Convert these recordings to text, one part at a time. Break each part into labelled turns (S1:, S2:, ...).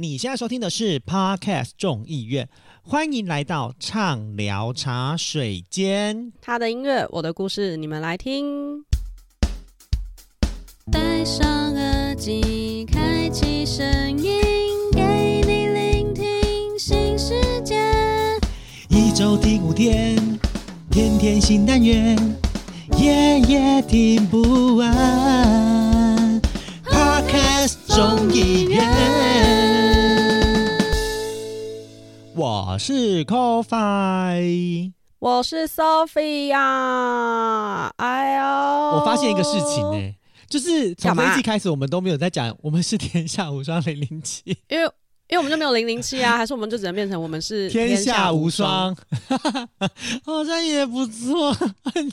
S1: 你现在收听的是 Podcast 众议院，欢迎来到畅聊茶水间。
S2: 他的音乐，我的故事，你们来听。戴上耳机，开启声音，给你聆听新世界。
S1: 一周听五天，天天新单元，夜夜听不完。我是 Coffee，
S2: 我是 Sophia。哎呦，
S1: 我发现一个事情呢、欸，就是从这一季开始，我们都没有在讲我们是天下无双零零七，
S2: 因为因为我们就没有零零七啊，还是我们就只能变成我们是
S1: 天下无双，好像也不错，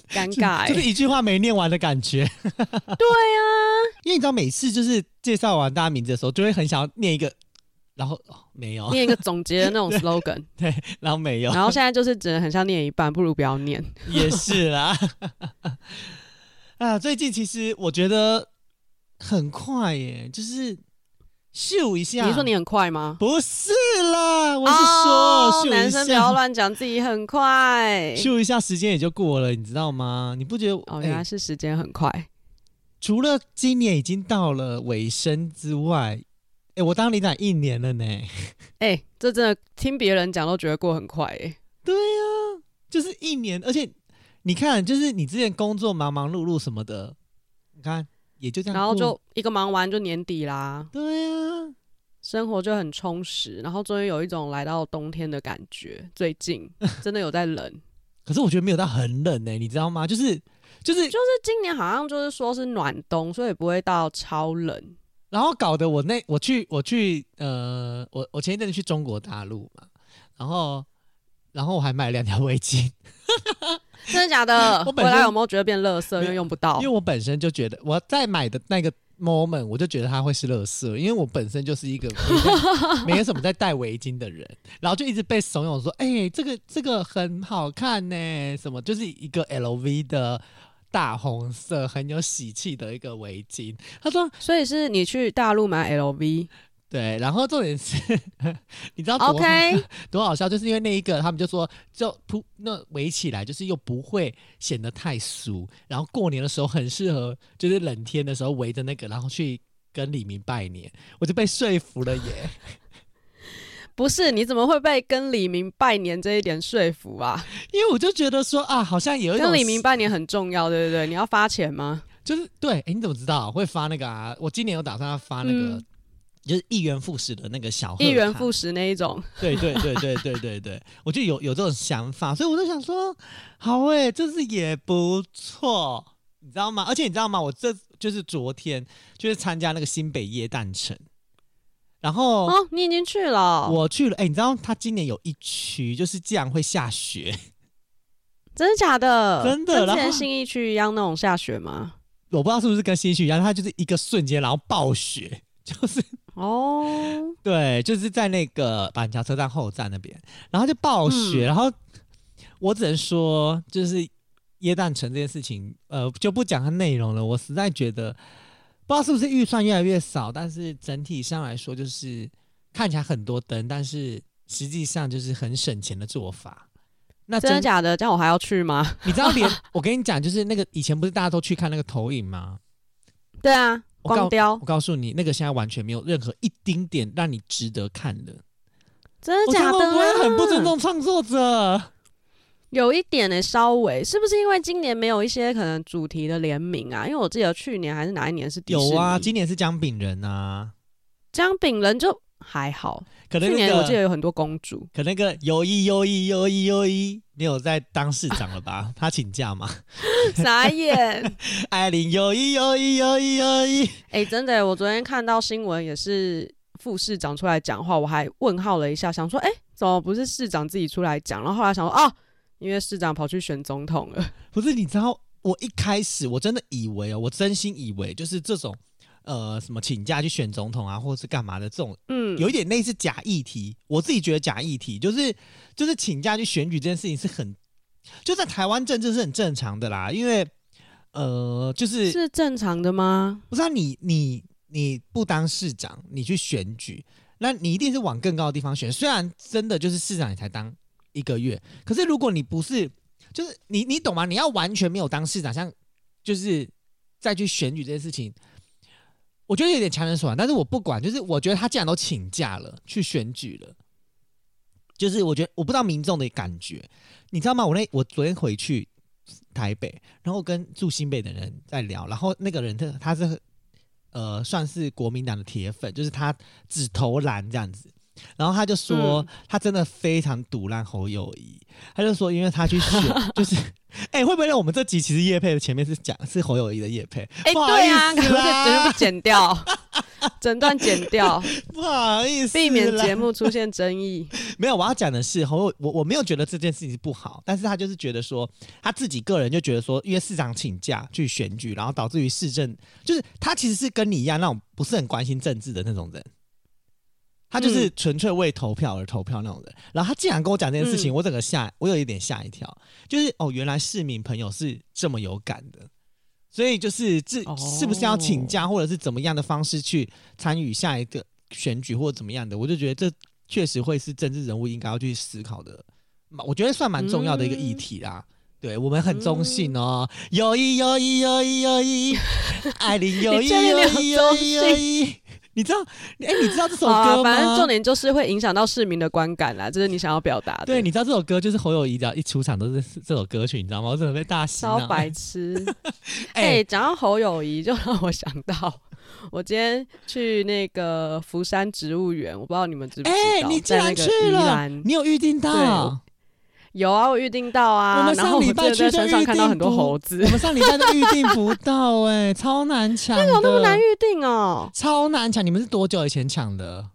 S2: 尴尬，
S1: 就是一句话没念完的感觉。对
S2: 啊，
S1: 因为你知道，每次就是介绍完大家名字的时候，就会很想要念一个。然后、哦、没有
S2: 念一个总结的那种 slogan，
S1: 对，对，然后没有，
S2: 然后现在就是只能很像念一半，不如不要念。
S1: 也是啦，啊，最近其实我觉得很快耶，就是秀一下。
S2: 你说你很快吗？
S1: 不是啦，我是说，
S2: 哦、男生不要乱讲自己很快，
S1: 秀一下时间也就过了，你知道吗？你不觉得？
S2: 哦，原来是时间很快、欸。
S1: 除了今年已经到了尾声之外。哎、欸，我当领长一年了呢。
S2: 哎、欸，这真的听别人讲都觉得过很快哎、欸。
S1: 对呀、啊，就是一年，而且你看，就是你之前工作忙忙碌碌什么的，你看也就这样，
S2: 然后就一个忙完就年底啦。
S1: 对呀、啊，
S2: 生活就很充实，然后终于有一种来到冬天的感觉。最近 真的有在冷，
S1: 可是我觉得没有到很冷呢、欸，你知道吗？就是就是
S2: 就是今年好像就是说是暖冬，所以不会到超冷。
S1: 然后搞得我那我去我去呃我我前一阵子去中国大陆嘛，然后然后我还买了两条围巾，
S2: 真的假的？我本来有没有觉得变垃圾？因为用不到，
S1: 因为我本身就觉得我在买的那个 moment 我就觉得它会是垃圾，因为我本身就是一个 没有什么在戴围巾的人，然后就一直被怂恿说，哎、欸，这个这个很好看呢，什么就是一个 LV 的。大红色很有喜气的一个围巾，他说，
S2: 所以是你去大陆买 LV，
S1: 对，然后重点是，你知道多，OK，多好笑，就是因为那一个，他们就说，就铺那围起来，就是又不会显得太俗，然后过年的时候很适合，就是冷天的时候围着那个，然后去跟李明拜年，我就被说服了耶。
S2: 不是，你怎么会被跟李明拜年这一点说服啊？
S1: 因为我就觉得说啊，好像有
S2: 跟李明拜年很重要，对不对？你要发钱吗？
S1: 就是对，哎、欸，你怎么知道会发那个啊？我今年有打算要发那个，嗯、就是一元复始的那个小
S2: 一元复始那一种。
S1: 对对对对对对对，我就有有这种想法，所以我就想说，好哎、欸，这是也不错，你知道吗？而且你知道吗？我这就是昨天就是参加那个新北耶诞城。然后
S2: 哦，你已经去了，
S1: 我去了。哎、欸，你知道他今年有一区就是竟然会下雪，
S2: 真的假的？
S1: 真的。
S2: 跟之前信义区一样那种下雪吗？
S1: 我不知道是不是跟新一区一样，它就是一个瞬间，然后暴雪，就是
S2: 哦，
S1: 对，就是在那个板桥车站后站那边，然后就暴雪。嗯、然后我只能说，就是耶诞城这件事情，呃，就不讲它内容了。我实在觉得。不知道是不是预算越来越少，但是整体上来说，就是看起来很多灯，但是实际上就是很省钱的做法。那真，
S2: 的假的？这样我还要去吗？
S1: 你知道连，我跟你讲，就是那个以前不是大家都去看那个投影吗？
S2: 对啊，光雕。
S1: 我告诉你，那个现在完全没有任何一丁点让你值得看的。
S2: 真的假的？会
S1: 不会很不尊重创作者？
S2: 有一点呢、欸，稍微是不是因为今年没有一些可能主题的联名啊？因为我记得去年还是哪一年是？
S1: 有啊，今年是姜饼人啊，
S2: 姜饼人就还好。
S1: 可能、那个、
S2: 去年我记得有很多公主，
S1: 可那个优一优一优一优一你有在当市长了吧？他请假吗？
S2: 傻眼。
S1: 艾琳优一优一优一优一，哎、
S2: 欸，真的，我昨天看到新闻也是副市长出来讲话，我还问号了一下，想说，哎、欸，怎么不是市长自己出来讲？然后后来想说，哦。因为市长跑去选总统了，
S1: 不是？你知道，我一开始我真的以为哦，我真心以为就是这种，呃，什么请假去选总统啊，或者是干嘛的这种，嗯，有一点类似假议题。我自己觉得假议题就是就是请假去选举这件事情是很，就在台湾政治是很正常的啦。因为呃，就是
S2: 是正常的吗？
S1: 不是啊，你你你不当市长，你去选举，那你一定是往更高的地方选。虽然真的就是市长，你才当一个月，可是如果你不是，就是你你懂吗？你要完全没有当市长，像就是再去选举这件事情，我觉得有点强人所难。但是我不管，就是我觉得他既然都请假了去选举了，就是我觉得我不知道民众的感觉，你知道吗？我那我昨天回去台北，然后跟住新北的人在聊，然后那个人他他是。呃，算是国民党的铁粉，就是他只投蓝这样子。然后他就说，嗯、他真的非常赌烂侯友谊。他就说，因为他去选，就是，哎、欸，会不会让我们这集其实叶配的前面是讲是侯友谊的叶配？哎、欸，对啊，可不可以全部剪掉？整段剪掉，不好意思，避免节目出现争议。没有，我要讲的是侯，我我没有觉得这件事情是不好，但是他就是觉得说他自己个人就觉得说，因为市长请假去选举，然后导致于市政，就是他其实是跟你一样那种不是很关心政治的那种人，他就是纯粹为投票而投票那种人。嗯、然后他竟然跟我讲这件事情，嗯、我整个吓，我有一点吓一跳，就是哦，原来市民朋友是这么有感的。所以就是这是不是要请假，或者是怎么样的方式去参与下一个选举，或者怎么样的？我就觉得这确实会是政治人物应该要去思考的，我觉得算蛮重要的一个议题啦。嗯、对我们很中性哦，友谊友谊友谊友谊，爱邻友谊友谊友谊友谊。你知道，哎、欸，你知道这首歌吗？啊、
S2: 反正重点就是会影响到市民的观感啦，这是你想要表达的。
S1: 对，你知道这首歌就是侯友宜的，一出场都是这首歌曲，你知道吗？我真的被大洗？超
S2: 白痴！哎、欸，讲到侯友谊，就让我想到，我今天去那个福山植物园，我不知道你们知不知道？
S1: 你竟然去了？你有预定到？
S2: 有啊，我预定到啊。我们上礼拜去山上看到很多猴子。
S1: 我们上礼拜都预定不到哎、欸，超难抢。
S2: 那么难预定哦？
S1: 超难抢！你们是多久以前抢的？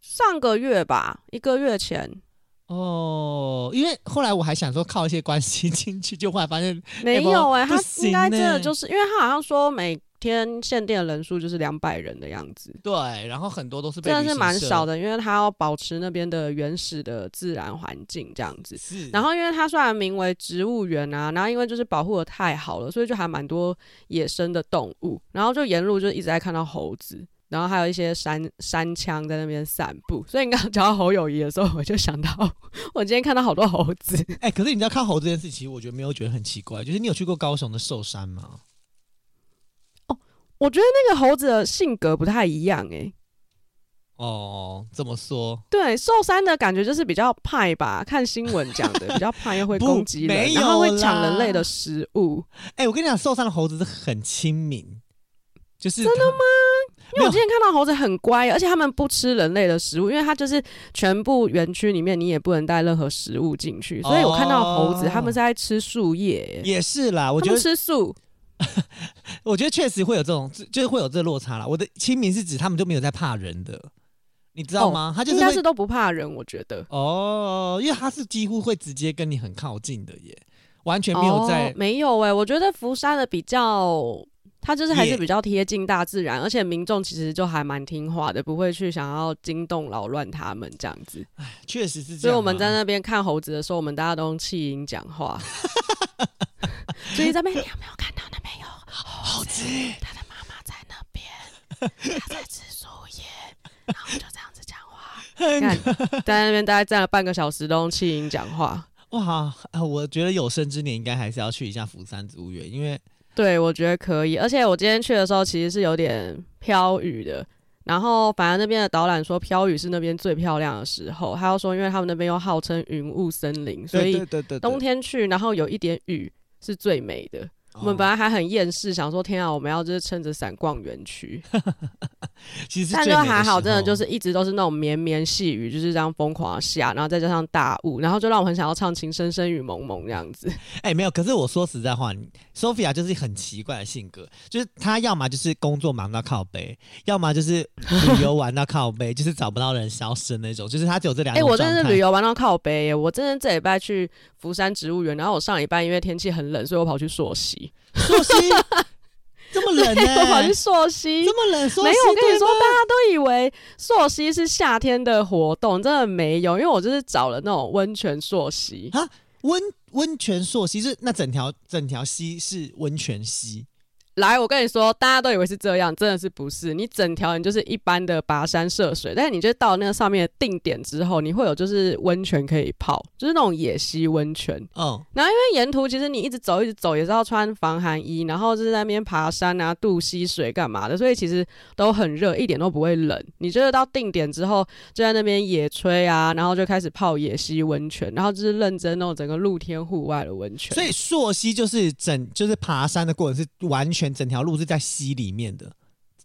S2: 上个月吧，一个月前。
S1: 哦，因为后来我还想说靠一些关系进去，就后来发现
S2: 没有哎、欸，他应该真的就是因为他好像说每。天限定的人数就是两百人的样子，
S1: 对，然后很多都是被
S2: 真的是蛮少的，因为它要保持那边的原始的自然环境这样子。是，然后因为它虽然名为植物园啊，然后因为就是保护的太好了，所以就还蛮多野生的动物，然后就沿路就一直在看到猴子，然后还有一些山山羌在那边散步。所以你刚刚讲到猴友谊的时候，我就想到 我今天看到好多猴子。
S1: 哎、欸，可是你知道看猴子这件事其实，我觉得没有觉得很奇怪，就是你有去过高雄的寿山吗？
S2: 我觉得那个猴子的性格不太一样哎、欸。
S1: 哦，怎么说？
S2: 对，寿山的感觉就是比较派吧，看新闻讲的 比较派，又会攻击人，然后会抢人类的食物。
S1: 哎、欸，我跟你讲，寿山的猴子是很亲民，就是
S2: 真的吗？因为我之前看到猴子很乖，而且他们不吃人类的食物，因为它就是全部园区里面你也不能带任何食物进去，所以我看到猴子他们是在吃树叶、欸。
S1: 也是啦，我觉得
S2: 吃素。
S1: 我觉得确实会有这种，就是会有这落差啦。我的亲民是指他们就没有在怕人的，你知道吗？哦、他就是应该
S2: 是都不怕人，我觉得
S1: 哦，因为他是几乎会直接跟你很靠近的耶，完全没有在、
S2: 哦、没有哎、欸。我觉得福山的比较，他就是还是比较贴近大自然，而且民众其实就还蛮听话的，不会去想要惊动扰乱他们这样子。
S1: 哎，确实是这样。
S2: 所以我们在那边看猴子的时候，我们大家都用气音讲话。所以这边你有没有看到那边有猴子？他的妈妈在那边，他在吃树叶，然后就这样子讲话。看，在那边大概站了半个小时，都用气音讲话。
S1: 哇，我觉得有生之年应该还是要去一下福山植物园，因为
S2: 对，我觉得可以。而且我今天去的时候其实是有点飘雨的，然后反而那边的导览说飘雨是那边最漂亮的时候。他又说，因为他们那边又号称云雾森林，所以冬天去，然后有一点雨。是最美的。我们本来还很厌世，想说天啊，我们要就是撑着伞逛园区。
S1: 其实，
S2: 但就还好，真的就是一直都是那种绵绵细雨，就是这样疯狂的下，然后再加上大雾，然后就让我很想要唱《情深深雨蒙蒙》这样子。
S1: 哎、欸，没有，可是我说实在话，Sophia 就是很奇怪的性格，就是她要么就是工作忙到靠背，要么就是旅游玩到靠背，就是找不到人消失的那种，就是她只有这两种。哎、欸，
S2: 我真的是旅游玩到靠北，我真的这礼拜去福山植物园，然后我上礼拜因为天气很冷，所以我跑去溯溪。溯溪
S1: 这么冷呢、欸？
S2: 我跑去朔溪，
S1: 这么冷，溯溪
S2: 没有。我跟你说，大家都以为朔溪是夏天的活动，真的没有。因为我就是找了那种温泉朔溪
S1: 啊，温温泉朔溪是那整条整条溪是温泉溪
S2: 来，我跟你说，大家都以为是这样，真的是不是？你整条你就是一般的跋山涉水，但是你就到那个上面的定点之后，你会有就是温泉可以泡，就是那种野溪温泉。
S1: 嗯，
S2: 然后因为沿途其实你一直走一直走也是要穿防寒衣，然后就是在那边爬山啊、渡溪水干嘛的，所以其实都很热，一点都不会冷。你就是到定点之后就在那边野炊啊，然后就开始泡野溪温泉，然后就是认真那种整个露天户外的温泉。
S1: 所以溯溪就是整就是爬山的过程是完全。全整条路是在溪里面的，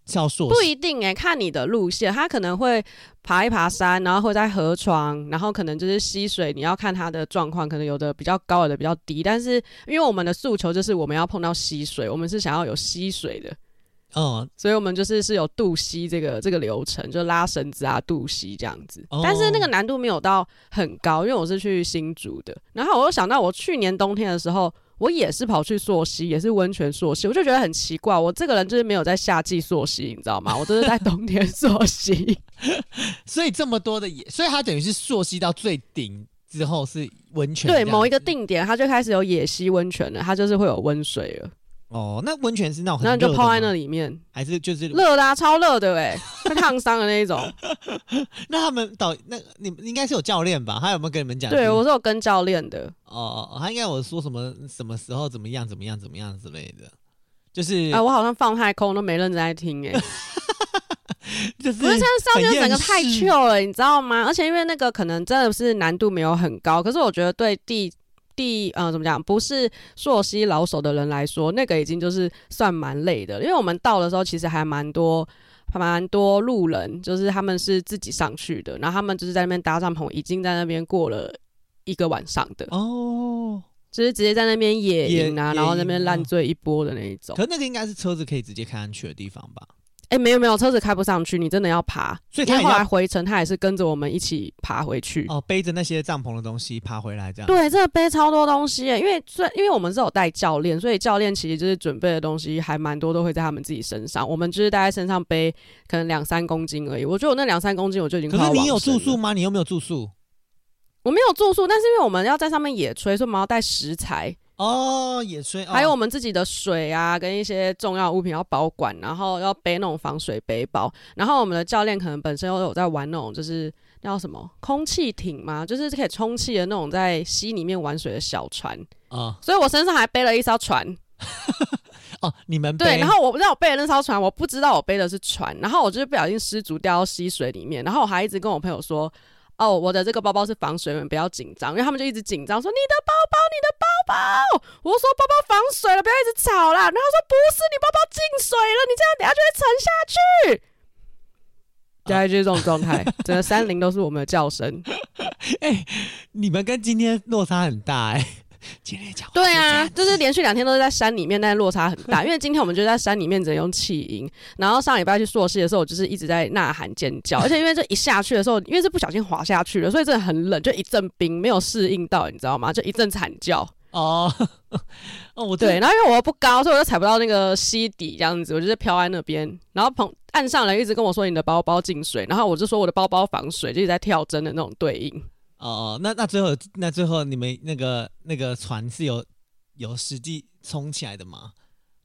S1: 叫溯。
S2: 不一定哎、欸，看你的路线，它可能会爬一爬山，然后会在河床，然后可能就是溪水，你要看它的状况，可能有的比较高，有的比较低。但是因为我们的诉求就是我们要碰到溪水，我们是想要有溪水的，
S1: 嗯，
S2: 所以我们就是是有渡溪这个这个流程，就拉绳子啊，渡溪这样子。但是那个难度没有到很高，因为我是去新竹的。然后我又想到，我去年冬天的时候。我也是跑去溯溪，也是温泉溯溪，我就觉得很奇怪。我这个人就是没有在夏季溯溪，你知道吗？我都是在冬天溯溪。
S1: 所以这么多的野，所以它等于是溯溪到最顶之后是温泉。
S2: 对，某一个定点，它就开始有野溪温泉了，它就是会有温水了。
S1: 哦，那温泉是那种很
S2: 那你就泡在那里面，
S1: 还是就是
S2: 热的啊，超热的哎，会烫伤的那一种。
S1: 那他们导那你们应该是有教练吧？他有没有跟你们讲？
S2: 对，我是有跟教练的。
S1: 哦，他应该有说什么什么时候怎么样怎么样怎么样之类的。就是
S2: 啊，我好像放太空都没认真在听哎。
S1: 就是，
S2: 不是现在上面整个太 chill 了，你知道吗？而且因为那个可能真的是难度没有很高，可是我觉得对地。第呃，怎么讲？不是溯溪老手的人来说，那个已经就是算蛮累的。因为我们到的时候，其实还蛮多，还蛮多路人，就是他们是自己上去的，然后他们就是在那边搭帐篷，已经在那边过了一个晚上的哦，就是直接在那边野营啊，然后那边烂醉一波的那一种。
S1: 可是那个应该是车子可以直接开上去的地方吧？
S2: 哎、欸，没有没有，车子开不上去，你真的要爬。
S1: 所以他
S2: 后来回程，他也是跟着我们一起爬回去。
S1: 哦，背着那些帐篷的东西爬回来，这样。
S2: 对，真的背超多东西耶，因为虽因为我们是有带教练，所以教练其实就是准备的东西还蛮多，都会在他们自己身上。我们就是带在身上背，可能两三公斤而已。我觉得我那两三公斤我就已经。可
S1: 是你有住宿吗？你有没有住宿？
S2: 我没有住宿，但是因为我们要在上面野炊，所以我们要带食材。
S1: 哦，野炊，哦，
S2: 还有我们自己的水啊，跟一些重要物品要保管，然后要背那种防水背包。然后我们的教练可能本身又有在玩那种，就是叫什么空气艇嘛，就是可以充气的那种，在溪里面玩水的小船啊。哦，所以我身上还背了一艘船。
S1: 哦，你们背
S2: 对，然后我不知道我背的那艘船，我不知道我背的是船，然后我就是不小心失足掉到溪水里面，然后我还一直跟我朋友说。哦，我的这个包包是防水，你们不要紧张，因为他们就一直紧张说你的包包，你的包包。我说包包防水了，不要一直吵啦。然后说不是，你包包进水了，你这样等下就会沉下去。大概就是这种状态，整个山林都是我们的叫声。
S1: 哎、欸，你们跟今天落差很大哎、欸。今天讲
S2: 对啊，就是连续两天都是在山里面，但是落差很大。因为今天我们就在山里面只能用气音，然后上礼拜去硕士的时候，我就是一直在呐喊尖叫，而且因为这一下去的时候，因为是不小心滑下去了，所以真的很冷，就一阵冰，没有适应到，你知道吗？就一阵惨叫
S1: 哦哦，我
S2: 对，然后因为我又不高，所以我就踩不到那个溪底，这样子，我就是飘在那边，然后朋岸上人一直跟我说你的包包进水，然后我就说我的包包防水，就一直在跳针的那种对应。
S1: 哦，那那最后那最后你们那个那个船是有有实际冲起来的吗？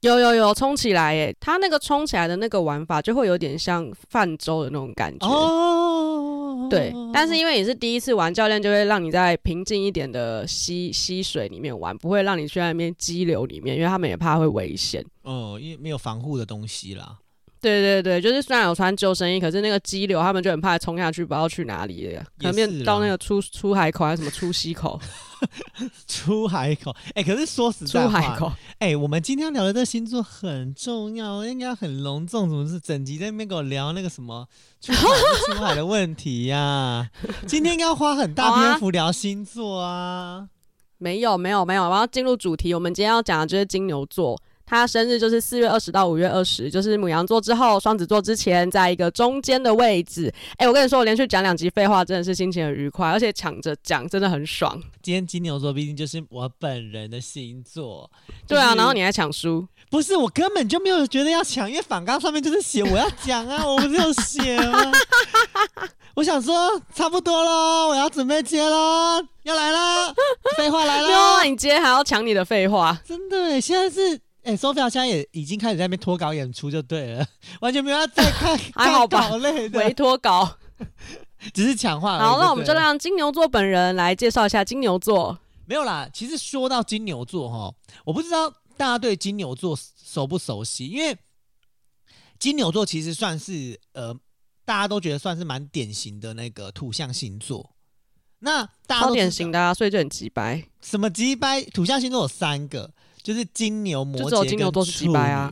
S2: 有有有冲起来耶！它那个冲起来的那个玩法就会有点像泛舟的那种感觉哦。对，但是因为你是第一次玩，教练就会让你在平静一点的溪溪水里面玩，不会让你去那边激流里面，因为他们也怕会危险。
S1: 哦，因为没有防护的东西啦。
S2: 对对对，就是虽然有穿救生衣，可是那个激流他们就很怕冲下去，不知道去哪里了，可能变到那个出出海口还是什么出溪口？
S1: 出海口，哎、欸，可是说实在话，
S2: 出海口，
S1: 哎、欸，我们今天聊的这个星座很重要，应该很隆重，怎么是整集在那边给我聊那个什么出海出海的问题呀、啊？今天应该要花很大篇幅聊星座啊？啊
S2: 没有没有没有，我要进入主题，我们今天要讲的就是金牛座。他生日就是四月二十到五月二十，就是母羊座之后，双子座之前，在一个中间的位置。哎、欸，我跟你说，我连续讲两集废话，真的是心情很愉快，而且抢着讲，真的很爽。
S1: 今天金牛座毕竟就是我本人的星座，
S2: 就是、对啊，然后你还抢书？
S1: 不是，我根本就没有觉得要抢，因为反纲上面就是写我要讲啊，我不是有写吗？我想说差不多了，我要准备接了，要来了，废话来了，
S2: 你接还要抢你的废话，
S1: 真的，现在是。哎，Sophia 现在也已经开始在那边脱稿演出，就对了，完全没有要再看，
S2: 还好吧？
S1: 好累的，
S2: 没脱稿，
S1: 只是抢话。
S2: 好，那我们就让金牛座本人来介绍一下金牛座。
S1: 没有啦，其实说到金牛座哈，我不知道大家对金牛座熟不熟悉，因为金牛座其实算是呃，大家都觉得算是蛮典型的那个土象星座。那大家都
S2: 典型的啊，所以就很机掰。
S1: 什么机掰？土象星座有三个。就是金牛、摩羯跟
S2: 金牛座是几掰啊？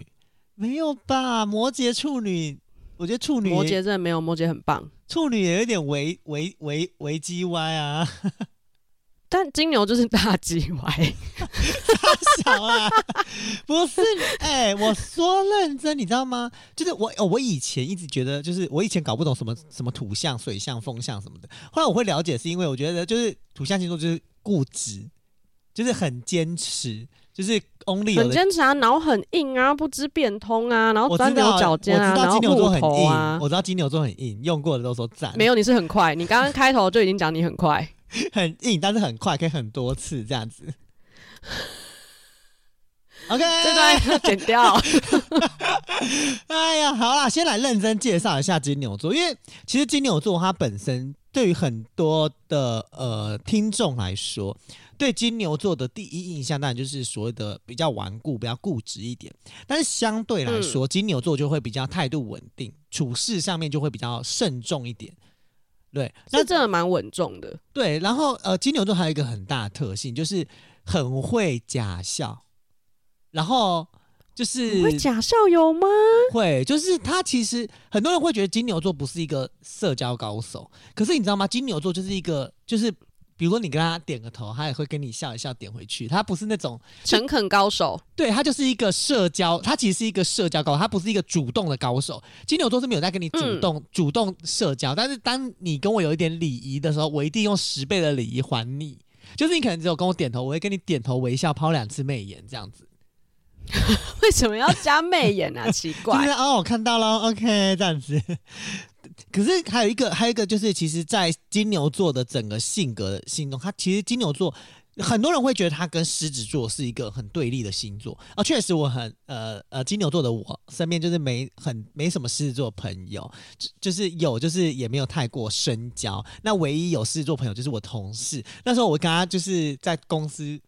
S1: 没有吧？摩羯、处女，我觉得处女
S2: 摩羯真的没有，摩羯很棒。
S1: 处女也有点维维维维基歪啊，
S2: 但金牛就是大机歪，
S1: 大小啊，不是？哎、欸，我说认真，你知道吗？就是我，哦我以前一直觉得，就是我以前搞不懂什么什么土象、水象、风象什么的。后来我会了解，是因为我觉得就是土象星座就是固执，就是很坚持。就是 only
S2: 很坚持啊，脑很硬啊，不知变通啊，然后钻牛角尖啊，然后木头啊。
S1: 我知道金牛座很硬，用过的都说赞。
S2: 没有，你是很快，你刚刚开头就已经讲你很快，
S1: 很硬，但是很快，可以很多次这样子。OK，
S2: 这段要剪掉。
S1: 哎呀，好啦，先来认真介绍一下金牛座，因为其实金牛座它本身对于很多的呃听众来说。对金牛座的第一印象，当然就是所谓的比较顽固、比较固执一点。但是相对来说，嗯、金牛座就会比较态度稳定，处事上面就会比较慎重一点。对，那
S2: 真的蛮稳重的。
S1: 对，然后呃，金牛座还有一个很大的特性，就是很会假笑。然后就是
S2: 会假笑有吗？
S1: 会，就是他其实很多人会觉得金牛座不是一个社交高手，可是你知道吗？金牛座就是一个就是。比如说你跟他点个头，他也会跟你笑一笑，点回去。他不是那种
S2: 诚恳高手，
S1: 对，他就是一个社交，他其实是一个社交高手，他不是一个主动的高手。金牛座是没有在跟你主动、嗯、主动社交，但是当你跟我有一点礼仪的时候，我一定用十倍的礼仪还你。就是你可能只有跟我点头，我会跟你点头微笑，抛两次媚眼这样子。
S2: 为什么要加媚眼啊？奇怪。
S1: 就是哦，我看到了，OK，这样子。可是还有一个，还有一个就是，其实，在金牛座的整个性格的心中，他其实金牛座很多人会觉得他跟狮子座是一个很对立的星座啊。确实，我很呃呃金牛座的我身边就是没很没什么狮子座朋友，就就是有，就是也没有太过深交。那唯一有狮子座朋友就是我同事，那时候我跟他就是在公司。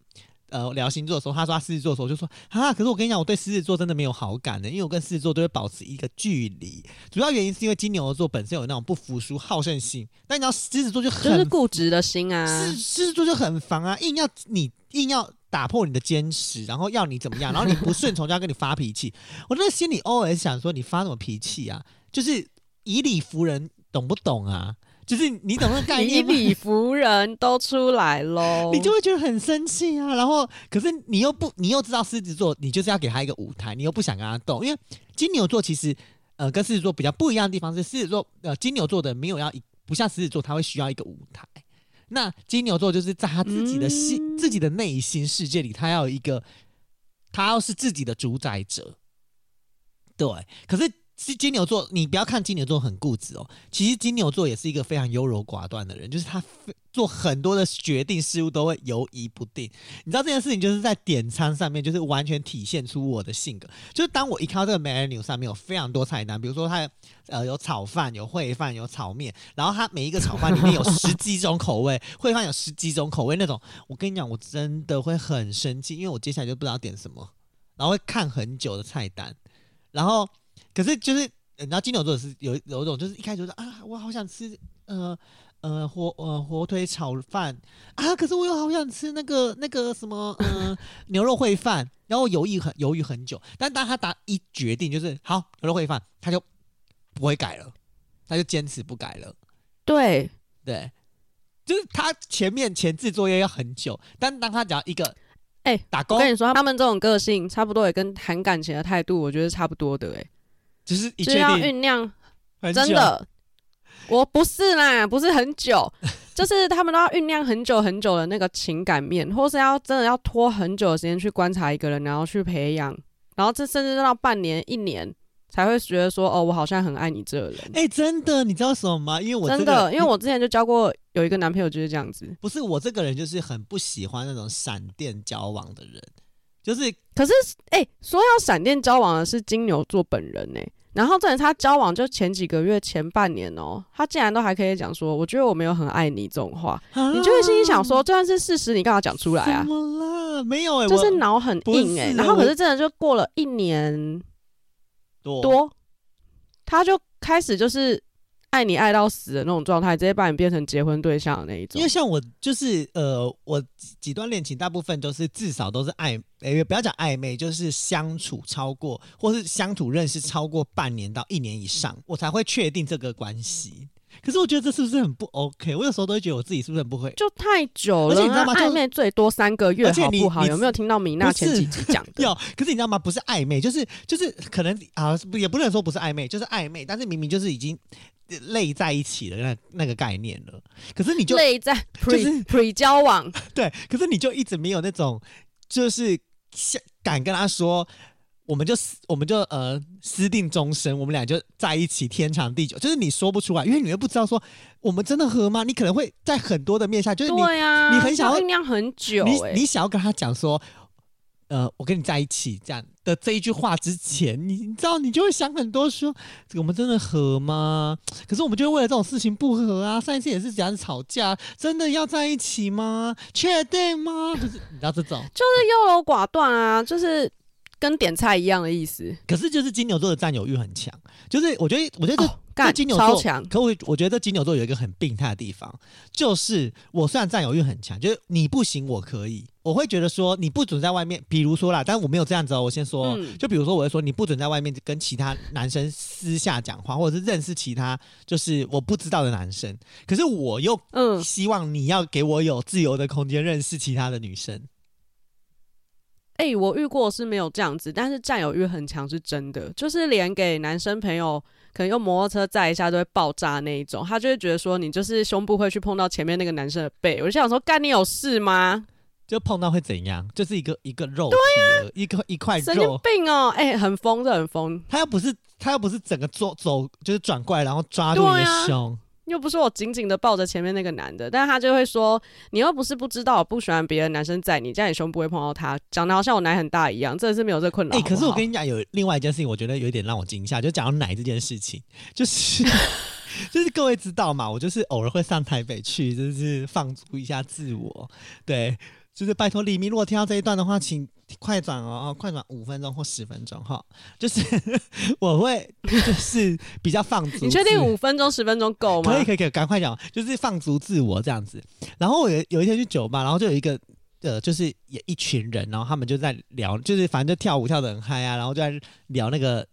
S1: 呃，聊星座的时候，他说他狮子座的时候，我就说啊，可是我跟你讲，我对狮子座真的没有好感的，因为我跟狮子座都会保持一个距离。主要原因是因为金牛座本身有那种不服输、好胜心，但你知道狮子座就很
S2: 就是固执的心啊，狮
S1: 狮子座就很烦啊，硬要你硬要打破你的坚持，然后要你怎么样，然后你不顺从就要跟你发脾气。我那心里 always 想说，你发什么脾气啊？就是以理服人，懂不懂啊？就是你懂那个概念，
S2: 以理服人都出来喽，
S1: 你就会觉得很生气啊。然后，可是你又不，你又知道狮子座，你就是要给他一个舞台，你又不想跟他斗。因为金牛座其实，呃，跟狮子座比较不一样的地方是，狮子座，呃，金牛座的没有要一，不像狮子座，他会需要一个舞台。那金牛座就是在他自己的心、嗯、自己的内心世界里，他要有一个，他要是自己的主宰者。对，可是。是金牛座，你不要看金牛座很固执哦，其实金牛座也是一个非常优柔寡断的人，就是他做很多的决定事物都会犹疑不定。你知道这件事情就是在点餐上面，就是完全体现出我的性格。就是当我一看到这个 menu 上面有非常多菜单，比如说它呃有炒饭、有烩饭、有炒面，然后它每一个炒饭里面有十几种口味，烩饭有十几种口味那种，我跟你讲，我真的会很生气，因为我接下来就不知道点什么，然后会看很久的菜单，然后。可是就是，你知道金牛座是有有一种，就是一开始就说啊，我好想吃呃呃火呃火腿炒饭。啊，可是我又好想吃那个那个什么呃 牛肉烩饭，然后犹豫很犹豫很久，但当他打一决定就是好牛肉烩饭，他就不会改了，他就坚持不改了。
S2: 对。
S1: 对，就是他前面前置作业要很久，但当他只要一个哎、欸、打工，
S2: 我跟你说，他们这种个性差不多也跟谈感情的态度，我觉得差不多的哎、欸。
S1: 就是一
S2: 就要酝酿，真的，我不是啦，不是很久，就是他们都要酝酿很久很久的那个情感面，或是要真的要拖很久的时间去观察一个人，然后去培养，然后这甚至到半年、一年才会觉得说，哦，我好像很爱你这个人。
S1: 哎、欸，真的，你知道什么吗？因为我、这个、
S2: 真的，因为我之前就交过有一个男朋友就是这样子。
S1: 不是我这个人就是很不喜欢那种闪电交往的人。就是
S2: 可是哎、欸，说要闪电交往的是金牛座本人呢、欸。然后，这他交往就前几个月、前半年哦，他竟然都还可以讲说：“我觉得我没有很爱你。”这种话，啊、你就会心里想说：“就算是事实，你干嘛讲出来啊？”
S1: 怎么了？没有哎、欸，
S2: 就是脑很硬哎、欸。然后，可是真的就过了一年多，多，他就开始就是。爱你爱到死的那种状态，直接把你变成结婚对象的那一种。
S1: 因为像我就是呃，我几段恋情大部分都是至少都是暧，哎，不要讲暧昧，就是相处超过，或是相处认识超过半年到一年以上，我才会确定这个关系。可是我觉得这是不是很不 OK？我有时候都会觉得我自己是不是很不会？
S2: 就太久了，而且你知道吗？暧昧最多三个月，好不好？有没有听到米娜前几集讲的？
S1: 有。可是你知道吗？不是暧昧，就是就是可能啊，也不能说不是暧昧，就是暧昧，但是明明就是已经。累在一起的那那个概念了，可是你就
S2: 累在 pre、就是 pre 交往，
S1: 对，可是你就一直没有那种，就是敢跟他说，我们就我们就呃私定终身，我们俩就在一起天长地久，就是你说不出来，因为你又不知道说我们真的合吗？你可能会在很多的面下，就是你你很想要
S2: 酝酿很久，
S1: 你你想要跟他讲说。呃，我跟你在一起这样的这一句话之前，你你知道，你就会想很多说，说我们真的合吗？可是我们就为了这种事情不合啊。上一次也是这样吵架，真的要在一起吗？确定吗？就是你知道这种，
S2: 就是优柔寡断啊，就是跟点菜一样的意思。
S1: 可是就是金牛座的占有欲很强，就是我觉得，我觉得这。哦
S2: 干
S1: 金牛座
S2: 超强，
S1: 可我我觉得金牛座有一个很病态的地方，就是我虽然占有欲很强，就是你不行我可以，我会觉得说你不准在外面，比如说啦，但我没有这样子哦，我先说，嗯、就比如说我会说你不准在外面跟其他男生私下讲话，或者是认识其他就是我不知道的男生，可是我又嗯希望你要给我有自由的空间认识其他的女生。
S2: 哎、欸，我遇过是没有这样子，但是占有欲很强是真的，就是连给男生朋友。可能用摩托车载一下就会爆炸那一种，他就会觉得说你就是胸部会去碰到前面那个男生的背，我就想说干你有事吗？
S1: 就碰到会怎样？就是一个一个肉体，对一个一块肉，
S2: 神经病哦！哎、欸，很疯，这很疯。
S1: 他又不是他又不是整个坐走，就是转过来然后抓住你的胸。
S2: 又不是我紧紧的抱着前面那个男的，但是他就会说，你又不是不知道我不喜欢别的男生在你，这样你胸部会碰到他，讲的好像我奶很大一样，真的是没有这困扰。哎、
S1: 欸，可是我跟你讲，有另外一件事情，我觉得有一点让我惊吓，就讲到奶这件事情，就是 就是各位知道嘛，我就是偶尔会上台北去，就是放逐一下自我，对。就是拜托李明，如果听到这一段的话，请快转哦，快转五分钟或十分钟哈。就是 我会就是比较放逐，
S2: 你确定五分钟十分钟够吗？
S1: 可以可以可以，赶快讲，就是放逐自我这样子。然后我有有一天去酒吧，然后就有一个呃，就是也一群人，然后他们就在聊，就是反正就跳舞跳得很嗨啊，然后就在聊那个。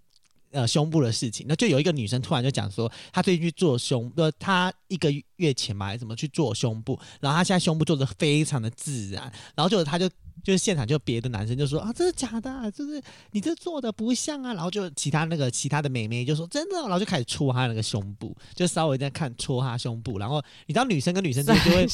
S1: 呃，胸部的事情，那就有一个女生突然就讲说，她最近去做胸，呃，她一个月前嘛，还怎么去做胸部，然后她现在胸部做的非常的自然，然后就她就。就是现场就别的男生就说啊，这是假的，啊，就是你这做的不像啊，然后就其他那个其他的美眉就说真的，然后就开始戳她那个胸部，就稍微在看戳她胸部，然后你知道女生跟女生之间就会，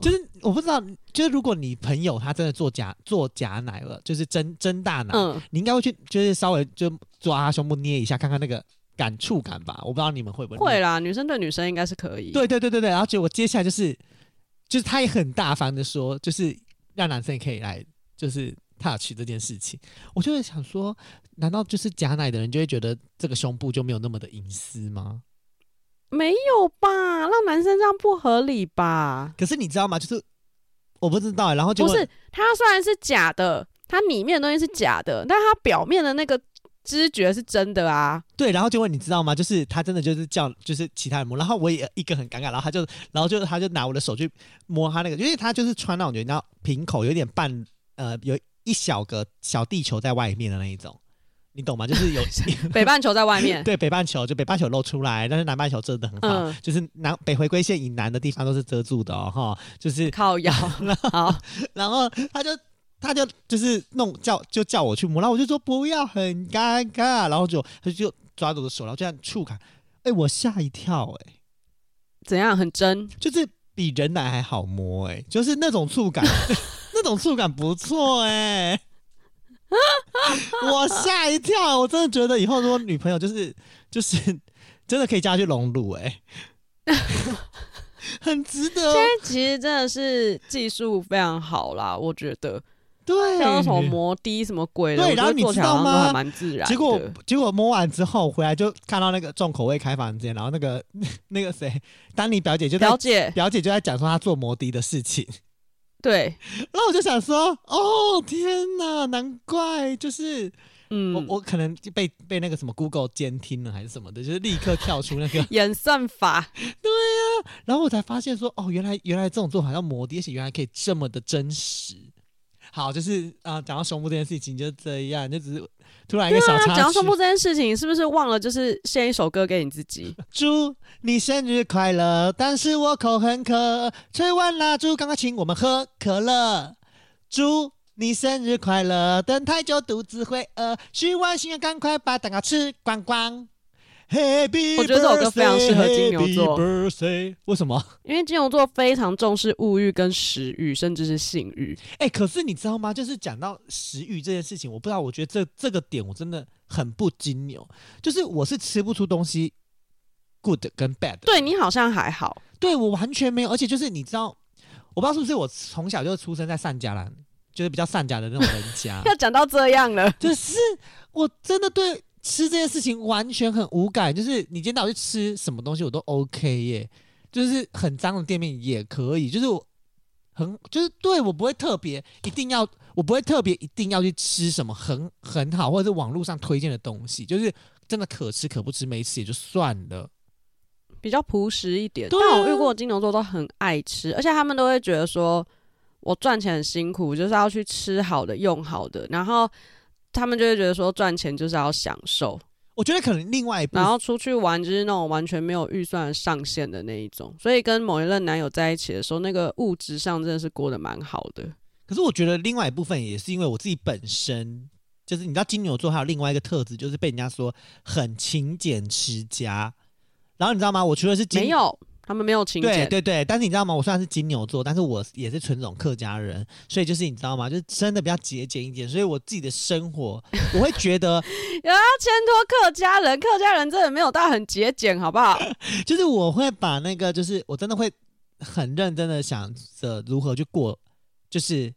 S1: 就是我不知道，就是如果你朋友他真的做假做假奶了，就是真真大奶，嗯，你应该会去就是稍微就抓他胸部捏一下，看看那个感触感吧，我不知道你们会不会。
S2: 会啦，女生对女生应该是可以，
S1: 对对对对对，然后结果接下来就是就是他也很大方的说，就是让男生也可以来。就是 touch 这件事情，我就会想说，难道就是假奶的人就会觉得这个胸部就没有那么的隐私吗？
S2: 没有吧，让男生这样不合理吧？
S1: 可是你知道吗？就是我不知道，然后就
S2: 不是它虽然是假的，它里面的东西是假的，但它表面的那个知觉是真的啊。
S1: 对，然后就问你知道吗？就是他真的就是叫就是其他人摸，然后我也一个很尴尬，然后他就然后就他就拿我的手去摸他那个，因为他就是穿那种你知道平口有点半。呃，有一小个小地球在外面的那一种，你懂吗？就是有
S2: 北半球在外面，
S1: 对，北半球就北半球露出来，但是南半球遮的很好，嗯、就是南北回归线以南的地方都是遮住的哦，哈，就是
S2: 靠腰。好，
S1: 然后他就他就就是弄叫就叫我去摸，然后我就说不要，很尴尬，然后就他就抓着我的手，然后这样触感，哎、欸，我吓一跳、欸，哎，
S2: 怎样？很真，
S1: 就是比人奶还好摸、欸，哎，就是那种触感。这种触感不错哎、欸，我吓一跳，我真的觉得以后如果女朋友就是就是真的可以加去隆乳哎，很值得。
S2: 现在其实真的是技术非常好啦，我觉得
S1: 对，
S2: 像什么摩的什么鬼的，
S1: 对，然后你知道吗？
S2: 蛮自然。
S1: 结果结果摸完之后回来就看到那个重口味开房间，然后那个 那个谁，丹尼表姐就在
S2: 表姐
S1: 表姐就在讲说她做摩的的事情。
S2: 对，
S1: 然后我就想说，哦天哪，难怪就是。嗯，我我可能就被被那个什么 Google 监听了还是什么的，就是立刻跳出那个
S2: 演算法。
S1: 对呀、啊，然后我才发现说，哦，原来原来这种做法要摩的，而且原来可以这么的真实。好，就是啊，讲到胸部这件事情就这样，就只是突然一个小插曲。讲、
S2: 啊、到胸部这件事情，是不是忘了就是献一首歌给你自己？
S1: 祝你生日快乐！但是我口很渴，吹完蜡烛，赶快请我们喝可乐。祝。你生日快乐！等太久肚子会饿，许完心愿赶快把蛋糕吃光光。Happy
S2: 我觉得这首歌非常适合金牛座。
S1: 为什么？
S2: 因为金牛座非常重视物欲跟食欲，甚至是性欲。
S1: 哎、欸，可是你知道吗？就是讲到食欲这件事情，我不知道，我觉得这这个点我真的很不金牛。就是我是吃不出东西 good 跟 bad。
S2: 对，你好像还好，
S1: 对我完全没有。而且就是你知道，我不知道是不是我从小就出生在善家啦。就是比较善家的那种人家，
S2: 要讲到这样了，
S1: 就是我真的对吃这件事情完全很无感。就是你今天带我去吃什么东西，我都 OK 耶。就是很脏的店面也可以，就是我很就是对我不会特别一定要，我不会特别一定要去吃什么很很好或者是网络上推荐的东西，就是真的可吃可不吃，没吃也就算了，
S2: 比较朴实一点。但我遇过金牛座都很爱吃，而且他们都会觉得说。我赚钱很辛苦，就是要去吃好的、用好的，然后他们就会觉得说赚钱就是要享受。
S1: 我觉得可能另外一部分，
S2: 然后出去玩就是那种完全没有预算上限的那一种，所以跟某一任男友在一起的时候，那个物质上真的是过得蛮好的。
S1: 可是我觉得另外一部分也是因为我自己本身就是，你知道金牛座还有另外一个特质，就是被人家说很勤俭持家。然后你知道吗？我除了是金
S2: 没有。他们没有勤俭，
S1: 对对对，但是你知道吗？我虽然是金牛座，但是我也是纯种客家人，所以就是你知道吗？就是真的比较节俭一点，所以我自己的生活，我会觉得
S2: 有 要牵拖客家人，客家人真的没有到很节俭，好不好？
S1: 就是我会把那个，就是我真的会很认真的想着如何去过，就是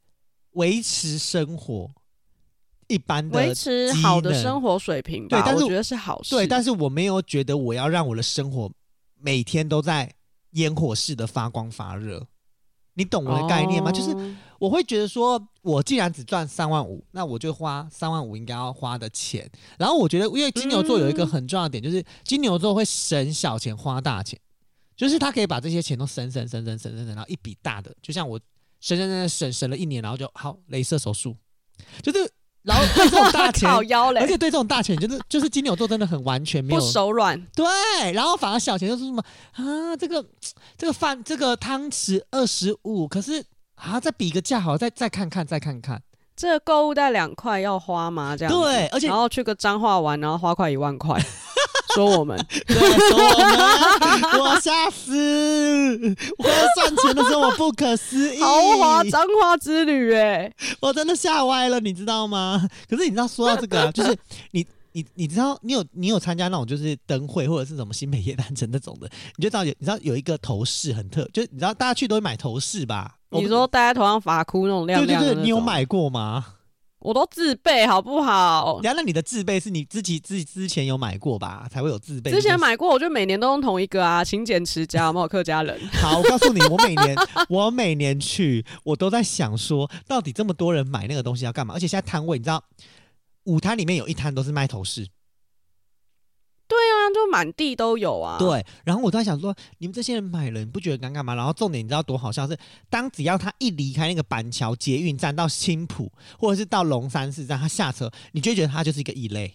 S1: 维持生活一般的，维
S2: 持好的生活水平吧。对，但是我觉得是好事。
S1: 对，但是我没有觉得我要让我的生活每天都在。烟火式的发光发热，你懂我的概念吗？Oh. 就是我会觉得说，我既然只赚三万五，那我就花三万五应该要花的钱。然后我觉得，因为金牛座有一个很重要的点，就是金牛座会省小钱花大钱，就是他可以把这些钱都省省省省省省省，然后一笔大的，就像我省省省省省了一年，然后就好，镭射手术，就是。然后对这种大钱，而且对这种大钱，就是就是金牛座真的很完全没有
S2: 不手软。
S1: 对，然后反而小钱就是什么啊，这个这个饭这个汤匙二十五，可是啊再比个价好，再再看看再看看，
S2: 这购物袋两块要花吗？这样
S1: 对，而且
S2: 然后去个彰化玩，然后花快一万块。说我们，
S1: 对，说我们，我吓死！我要赚钱的时候，我不可思议，
S2: 豪华彰化之旅，哎，我
S1: 真的吓歪了，你知道吗？可是你知道，说到这个啊，就是你，你，你知道，你有，你有参加那种就是灯会或者是什么新北夜诞城那种的，你就知道有，你知道有一个头饰很特，就是你知道大家去都会买头饰吧？
S2: 你说戴在头上发箍那种亮亮的，
S1: 你有买过吗？
S2: 我都自备好不好？
S1: 然后那你的自备是你自己自己之前有买过吧，才会有自备。
S2: 之前买过，我就每年都用同一个啊，勤俭持家，有没有客家人？
S1: 好，我告诉你，我每年我每年去，我都在想说，到底这么多人买那个东西要干嘛？而且现在摊位，你知道，五摊里面有一摊都是卖头饰。
S2: 对啊，就满地都有啊。
S1: 对，然后我都在想说，你们这些人买了，你不觉得尴尬吗？然后重点你知道多好笑是，当只要他一离开那个板桥捷运站到青浦，或者是到龙山寺站，他下车，你就会觉得他就是一个异类，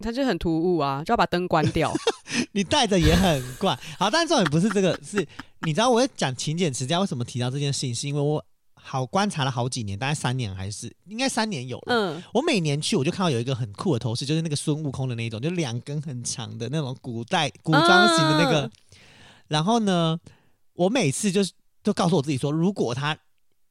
S2: 他就很突兀啊，就要把灯关掉。
S1: 你戴着也很怪。好，但是重点不是这个，是你知道我在讲勤俭持家为什么提到这件事情，是因为我。好，观察了好几年，大概三年还是应该三年有了。嗯，我每年去，我就看到有一个很酷的头饰，就是那个孙悟空的那种，就两根很长的那种古代古装型的那个。嗯、然后呢，我每次就是都告诉我自己说，如果他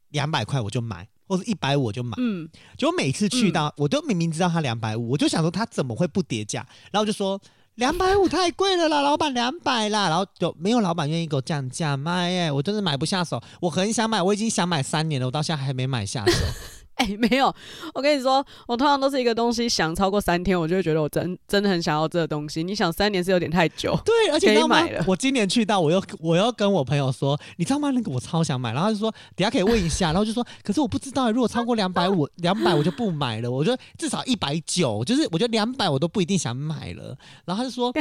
S1: 两百块我就买，或者一百五我就买。嗯，就每次去到，嗯、我都明明知道他两百五，我就想说他怎么会不跌价？然后我就说两百五太贵了啦，老板两百啦，然后就没有老板愿意给我降价卖耶，我真的买不下手，我很想买，我已经想买三年了，我到现在还没买下手。
S2: 哎、欸，没有，我跟你说，我通常都是一个东西想超过三天，我就会觉得我真真的很想要这个东西。你想三年是有点太久，
S1: 对，而且你知道吗？
S2: 买了。
S1: 我今年去到，我又我又跟我朋友说，你知道吗？那个我超想买，然后就说等下可以问一下，然后就说，可是我不知道，如果超过两百五，两百我就不买了。我觉得至少一百九，就是我觉得两百我都不一定想买了。然后他就说，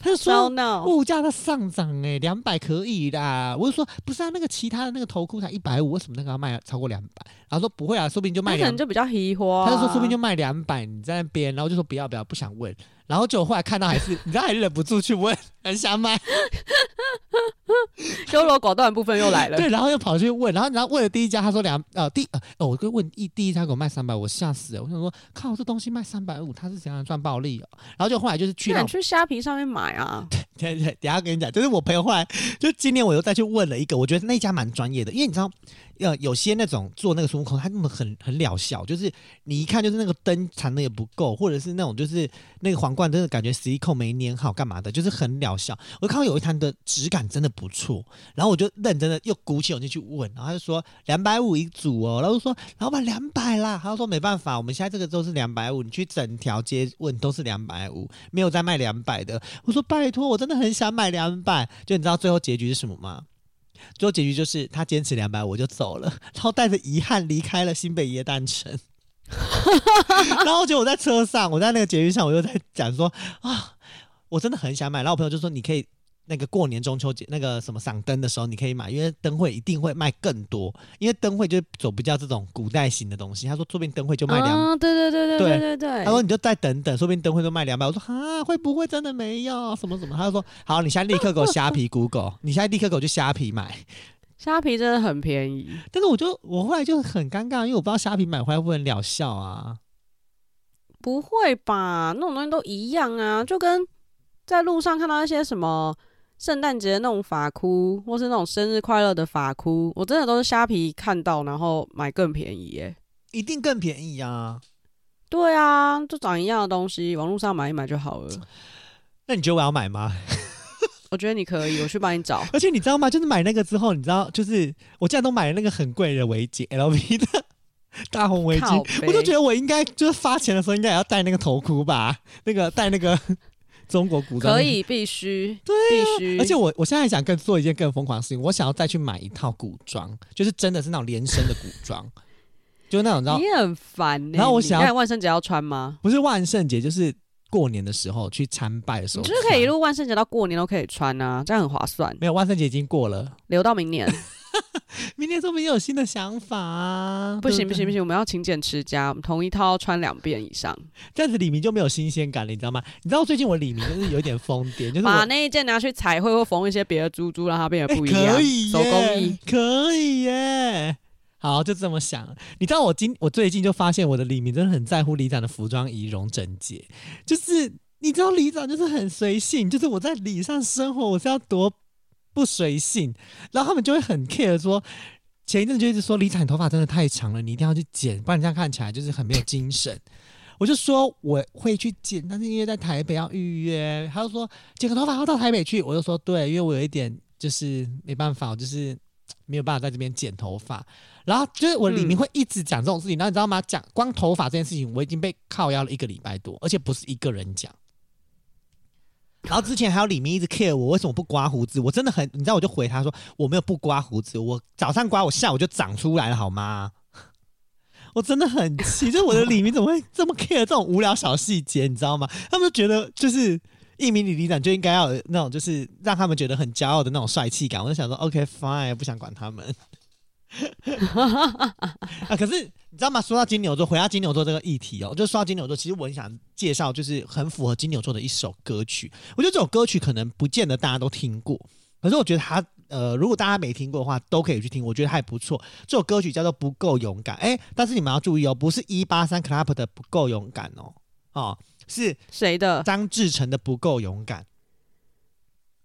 S1: 他就说物价在上涨，哎，两百可以啦。我就说不是啊，那个其他的那个头箍才一百五，为什么那个要卖超过两百？然后说不会啊，说不定就卖两，
S2: 就比较稀花。
S1: 他就说说不定就卖两百，你在那边，然后就说不要不要，不想问。然后就后来看到还是，你知道还是忍不住去问，很想买。
S2: 优柔寡断的部分又来了。
S1: 对，然后又跑去问，然后然后问了第一家，他说两呃第呃哦，我就问一第一家给我卖三百，我吓死了。我想说靠，这东西卖三百五，他是怎样赚暴利哦？然后就后来就是去，
S2: 你去虾皮上面买啊。
S1: 对对对，等下跟你讲，就是我朋友后来就今年我又再去问了一个，我觉得那家蛮专业的，因为你知道。呃，有些那种做那个孙悟空，他弄得很很疗效，就是你一看就是那个灯缠的也不够，或者是那种就是那个皇冠真的感觉十一扣没粘好干嘛的，就是很疗效。我看到有一摊的质感真的不错，然后我就认真的又鼓起勇气去问，然后他就说两百五一组哦，然后说老板两百啦，他说没办法，我们现在这个都是两百五，你去整条街问都是两百五，没有再卖两百的。我说拜托，我真的很想买两百，就你知道最后结局是什么吗？最后结局就是他坚持两百，我就走了，然后带着遗憾离开了新北耶诞城。然后就我在车上，我在那个捷运上，我又在讲说啊，我真的很想买。然后我朋友就说你可以。那个过年中秋节那个什么赏灯的时候，你可以买，因为灯会一定会卖更多，因为灯会就走比较这种古代型的东西。他说说不定灯会就卖两百，
S2: 哦，对对对对对对对。
S1: 他说你就再等等，说不定灯会都卖两百。我说啊，会不会真的没有什么什么？他就说好，你现在立刻给我虾皮 Google，你现在立刻给我去虾皮买。
S2: 虾皮真的很便宜，
S1: 但是我就我后来就很尴尬，因为我不知道虾皮买回来会不会很疗效啊？
S2: 不会吧？那种东西都一样啊，就跟在路上看到一些什么。圣诞节那种发箍，或是那种生日快乐的发箍，我真的都是虾皮看到，然后买更便宜耶，
S1: 一定更便宜啊！
S2: 对啊，就长一样的东西，网络上买一买就好了。
S1: 那你觉得我要买吗？
S2: 我觉得你可以，我去帮你找。
S1: 而且你知道吗？就是买那个之后，你知道，就是我竟然都买了那个很贵的围巾，LV 的 大红围巾，我就觉得我应该就是发钱的时候应该也要戴那个头箍吧，那个戴那个。中国古装可
S2: 以必须，
S1: 对、啊，
S2: 必须。
S1: 而且我我现在还想更做一件更疯狂的事情，我想要再去买一套古装，就是真的是那种连身的古装，就是那种你知道。
S2: 你很烦、欸。
S1: 然后我想要
S2: 万圣节要穿吗？
S1: 不是万圣节，就是过年的时候去参拜的时候，
S2: 你就是可以一路万圣节到过年都可以穿啊，这样很划算。
S1: 没有，万圣节已经过了，
S2: 留到明年。
S1: 明年说不定有新的想法啊！
S2: 不行不行不行，我们要勤俭持家，我们同一套穿两遍以上，
S1: 这样子李明就没有新鲜感了，你知道吗？你知道最近我李明就是有点疯癫，就是
S2: 把那一件拿去彩绘或缝一些别的珠珠，让它变得不一样，欸、可以手工艺
S1: 可以耶。好，就这么想。你知道我今我最近就发现我的李明真的很在乎李长的服装仪容整洁，就是你知道李长就是很随性，就是我在礼上生活，我是要多。不随性，然后他们就会很 care 说，前一阵就一直说李长头发真的太长了，你一定要去剪，不然这样看起来就是很没有精神。我就说我会去剪，但是因为在台北要预约，他就说剪个头发要到台北去，我就说对，因为我有一点就是没办法，我就是没有办法在这边剪头发。然后就是我里面会一直讲这种事情，然后你知道吗？讲光头发这件事情，我已经被靠腰了一个礼拜多，而且不是一个人讲。然后之前还有李明一直 care 我为什么不刮胡子，我真的很，你知道我就回他说我没有不刮胡子，我早上刮，我下午就长出来了，好吗？我真的很气，就是我的李明怎么会这么 care 这种无聊小细节，你知道吗？他们就觉得就是一名里里长就应该要有那种就是让他们觉得很骄傲的那种帅气感，我就想说 OK fine，不想管他们。啊！可是你知道吗？说到金牛座，回到金牛座这个议题哦，就说到金牛座，其实我很想介绍，就是很符合金牛座的一首歌曲。我觉得这首歌曲可能不见得大家都听过，可是我觉得它呃，如果大家没听过的话，都可以去听。我觉得还不错。这首歌曲叫做《不够勇敢》。哎，但是你们要注意哦，不是一八三 Club 的《不够勇敢》哦，哦，是谁的？张志成的《不够勇敢》。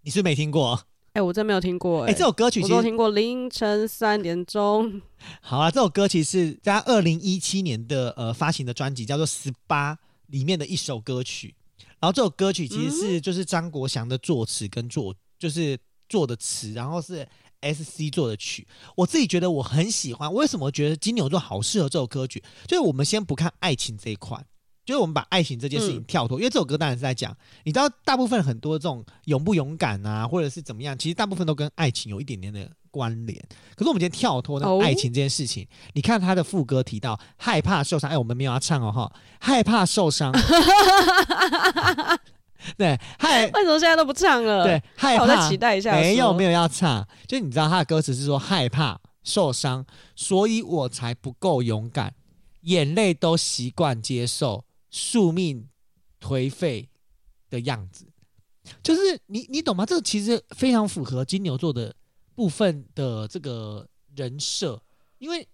S1: 你是不是没听过？
S2: 哎、欸，我真没有听过哎、欸，
S1: 这首歌曲
S2: 我都听过。凌晨三点钟，
S1: 好啊，这首歌其实是在二零一七年的呃发行的专辑叫做《十八》里面的一首歌曲。然后这首歌曲其实是就是张国祥的作词跟作，就是做的词，然后是 S C 做的曲。我自己觉得我很喜欢。为什么觉得金牛座好适合这首歌曲？就是我们先不看爱情这一块，就是我们把爱情这件事情跳脱，嗯、因为这首歌当然是在讲，你知道，大部分很多这种勇不勇敢啊，或者是怎么样，其实大部分都跟爱情有一点点的关联。可是我们今天跳脱那个爱情这件事情，哦、你看他的副歌提到害怕受伤，哎，我们没有要唱哦哈，害怕受伤。对，害为
S2: 什么现在都不唱了？
S1: 对，害怕。
S2: 我再期待一下。
S1: 没有没有要唱，就你知道他的歌词是说害怕受伤，所以我才不够勇敢，眼泪都习惯接受宿命颓废的样子。就是你你懂吗？这个其实非常符合金牛座的部分的这个人设，因为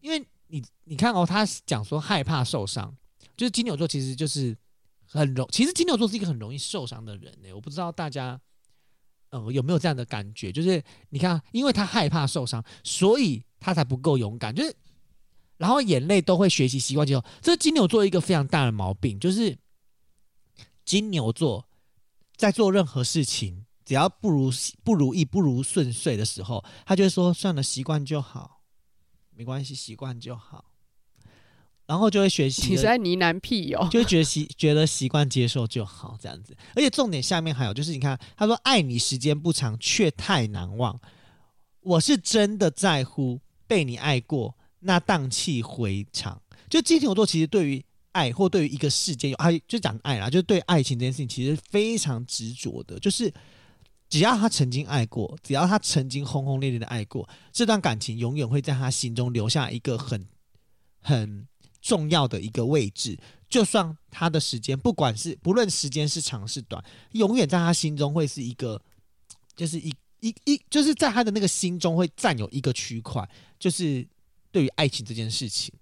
S1: 因为你你看哦，他讲说害怕受伤，就是金牛座其实就是。很容，其实金牛座是一个很容易受伤的人呢。我不知道大家，呃，有没有这样的感觉？就是你看，因为他害怕受伤，所以他才不够勇敢。就是，然后眼泪都会学习习惯接受。这是金牛座一个非常大的毛病，就是金牛座在做任何事情，只要不如不如意、不如顺遂的时候，他就会说：“算了，习惯就好，没关系，习惯就好。”然后就会学习，
S2: 你是在呢喃屁哦，
S1: 就会觉得习觉得习惯接受就好这样子。而且重点下面还有就是，你看他说爱你时间不长，却太难忘。我是真的在乎被你爱过，那荡气回肠。就金牛座其实对于爱或对于一个事件有爱，就讲爱啦，就对爱情这件事情其实非常执着的。就是只要他曾经爱过，只要他曾经轰轰烈烈的爱过，这段感情永远会在他心中留下一个很很。重要的一个位置，就算他的时间，不管是不论时间是长是短，永远在他心中会是一个，就是一一一，就是在他的那个心中会占有一个区块，就是对于爱情这件事情。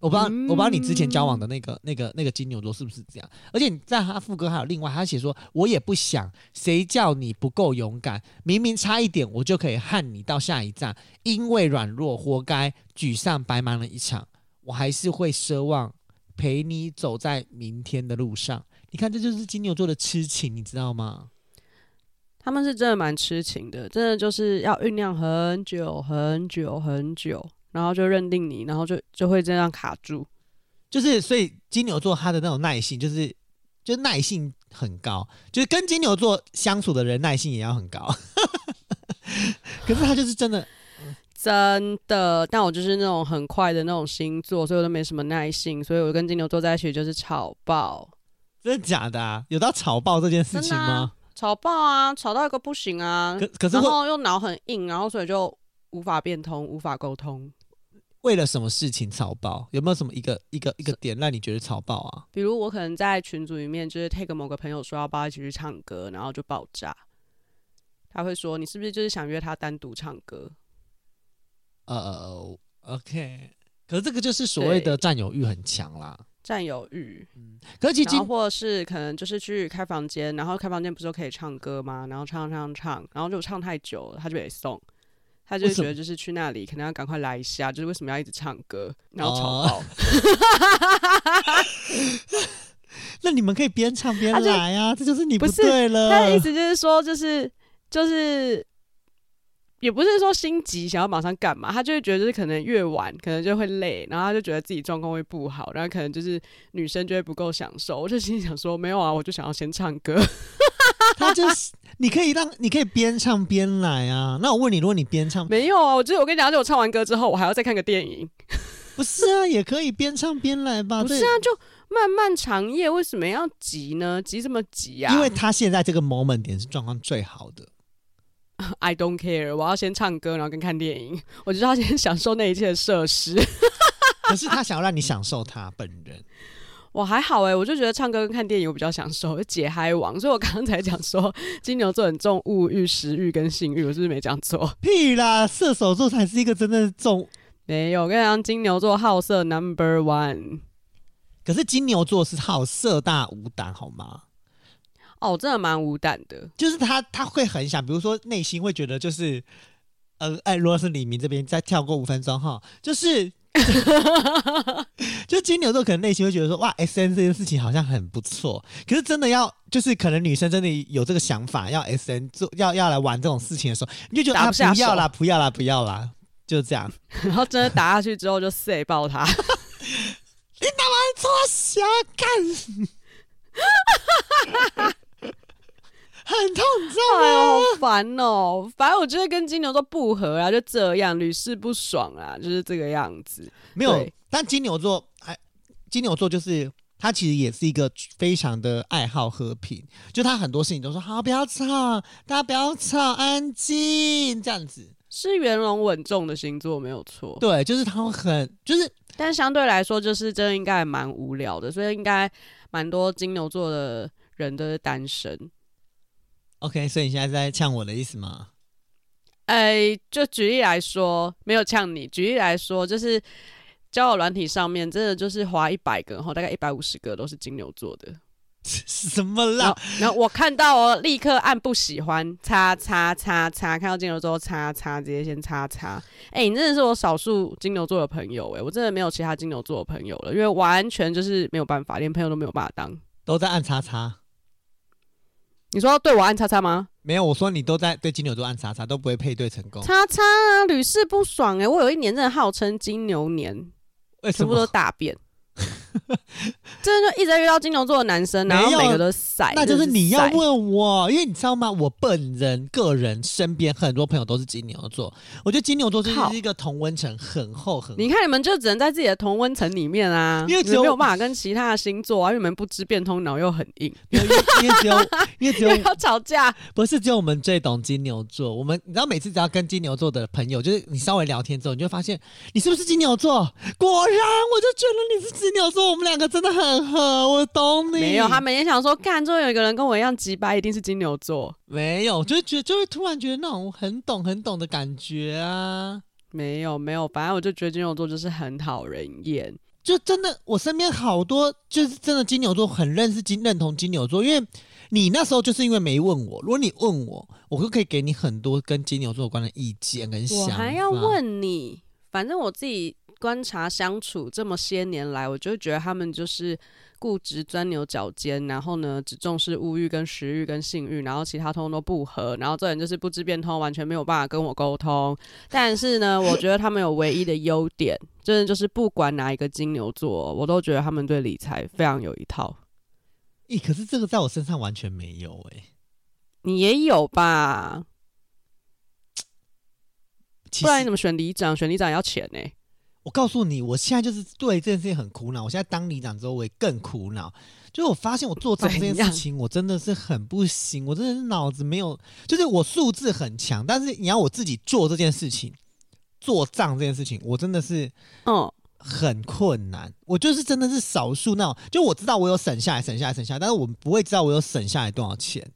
S1: 我不知道，嗯、我不知道你之前交往的那个那个那个金牛座是不是这样？而且你在他副歌还有另外，他写说：“我也不想，谁叫你不够勇敢？明明差一点，我就可以和你到下一站，因为软弱，活该沮丧，白忙了一场。”我还是会奢望陪你走在明天的路上。你看，这就是金牛座的痴情，你知道吗？
S2: 他们是真的蛮痴情的，真的就是要酝酿很久很久很久，然后就认定你，然后就就会这样卡住。
S1: 就是所以金牛座他的那种耐性，就是就耐性很高，就是跟金牛座相处的人耐性也要很高。可是他就是真的。
S2: 真的，但我就是那种很快的那种星座，所以我都没什么耐性，所以我跟金牛座在一起就是吵爆。
S1: 真的假的啊？有到吵爆这件事情吗？
S2: 啊、吵爆啊，吵到一个不行啊！
S1: 可可是，
S2: 然后又脑很硬，然后所以就无法变通，无法沟通。
S1: 为了什么事情吵爆？有没有什么一个一个一个点让你觉得吵爆啊？
S2: 比如我可能在群组里面就是 take 某个朋友说要不要一起去唱歌，然后就爆炸。他会说：“你是不是就是想约他单独唱歌？”
S1: 呃、uh,，OK，可是这个就是所谓的占有欲很强啦，
S2: 占有欲，
S1: 嗯，可是其实
S2: 或者是可能就是去开房间，然后开房间不是都可以唱歌吗？然后唱唱唱，然后就唱太久了，他就得送，他就觉得就是去那里可能要赶快来一下，就是为什么要一直唱歌，然后吵爆，
S1: 那你们可以边唱边来啊，这就是你不对了。
S2: 他的意思就是说，就是就是。也不是说心急想要马上干嘛，他就会觉得就是可能越晚可能就会累，然后他就觉得自己状况会不好，然后可能就是女生就会不够享受。我就心里想说，没有啊，我就想要先唱歌。
S1: 他就是你可以让你可以边唱边来啊。那我问你，如果你边唱，
S2: 没有啊，我就我跟你讲，就我唱完歌之后，我还要再看个电影。
S1: 不是啊，也可以边唱边来吧？
S2: 不是啊，就漫漫长夜，为什么要急呢？急什么急啊？
S1: 因为他现在这个 moment 点是状况最好的。
S2: I don't care，我要先唱歌，然后跟看电影，我就要先 享受那一切的设施。
S1: 可是他想要让你享受他本人，
S2: 我还好哎、欸，我就觉得唱歌跟看电影我比较享受，解嗨王。所以我刚才讲说金牛座很重物欲、食欲跟性欲，我是不是没讲错？
S1: 屁啦，射手座才是一个真的重。
S2: 没有，我跟你讲，金牛座好色 number one。
S1: 可是金牛座是好色大无胆，好吗？
S2: 哦，真的蛮无胆的，
S1: 就是他他会很想，比如说内心会觉得就是，呃，哎，如果是李明这边再跳过五分钟哈，就是，就金牛座可能内心会觉得说，哇，S N 这件事情好像很不错，可是真的要，就是可能女生真的有这个想法，要 S N 做，要要来玩这种事情的时候，你就觉得啊，不要啦，不要啦，不要啦，就这样，
S2: 然后真的打下去之后就塞爆他，
S1: 你打完错瞎干。很痛，你知道吗？
S2: 好烦哦！反正我觉得跟金牛座不合啊，就这样屡试不爽啊，就是这个样子。
S1: 没有，但金牛座，哎，金牛座就是他其实也是一个非常的爱好和平，就他很多事情都说好，不要吵，大家不要吵，安静这样子。
S2: 是圆融稳重的星座，没有错。
S1: 对，就是他会很，就是，
S2: 但相对来说，就是真的应该还蛮无聊的，所以应该蛮多金牛座的人都是单身。
S1: OK，所以你现在在呛我的意思吗？
S2: 哎、欸，就举例来说，没有呛你。举例来说，就是交友软体上面，真的就是划一百个，然后大概一百五十个都是金牛座的。
S1: 什么啦？
S2: 然后，我看到哦，立刻按不喜欢，叉叉叉叉，看到金牛座叉叉，直接先叉叉。哎、欸，你真的是我少数金牛座的朋友哎，我真的没有其他金牛座的朋友了，因为完全就是没有办法，连朋友都没有办法当，
S1: 都在按叉叉。
S2: 你说对我按叉叉吗？
S1: 没有，我说你都在对金牛座按叉叉，都不会配对成功。
S2: 叉叉啊，屡试不爽哎、欸！我有一年真的号称金牛年，全部都大便。真的就一直在遇到金牛座的男生，然后每个都晒，
S1: 那就是你要问我，因为你知道吗？我本人个人身边很多朋友都是金牛座，我觉得金牛座就是一个同温层很厚很厚。
S2: 你看你们就只能在自己的同温层里面啊，因为只有没有办法跟其他的星座啊，因为你们不知变通，脑又很硬，
S1: 因为只有因为只有
S2: 要吵架，
S1: 不是只有我们最懂金牛座。我们你知道每次只要跟金牛座的朋友，就是你稍微聊天之后，你就会发现你是不是金牛座？果然，我就觉得你是金牛座。我们两个真的很合，我懂你。
S2: 没有，他们也想说，干，终于有一个人跟我一样急掰，一定是金牛座。
S1: 没有，就觉得就会突然觉得那种很懂、很懂的感觉啊。
S2: 没有，没有，反正我就觉得金牛座就是很讨人厌。
S1: 就真的，我身边好多就是真的金牛座很认识金认同金牛座，因为你那时候就是因为没问我，如果你问我，我就可以给你很多跟金牛座有关的意见跟想法。
S2: 我还要问你，反正我自己。观察相处这么些年来，我就觉得他们就是固执、钻牛角尖，然后呢，只重视物欲、跟食欲、跟性欲，然后其他通通都不合。然后这人就是不知变通，完全没有办法跟我沟通。但是呢，我觉得他们有唯一的优点，真的就是不管哪一个金牛座，我都觉得他们对理财非常有一套。
S1: 咦、欸？可是这个在我身上完全没有哎、欸。
S2: 你也有吧？不然你怎么选里长？选里长也要钱呢、欸？
S1: 我告诉你，我现在就是对这件事情很苦恼。我现在当里长之后，我也更苦恼。就是我发现我做账这件事情，我真的是很不行。我真的是脑子没有，就是我数字很强，但是你要我自己做这件事情，做账这件事情，我真的是嗯很困难。我就是真的是少数那种，就我知道我有省下来，省下来，省下来，但是我不会知道我有省下来多少钱。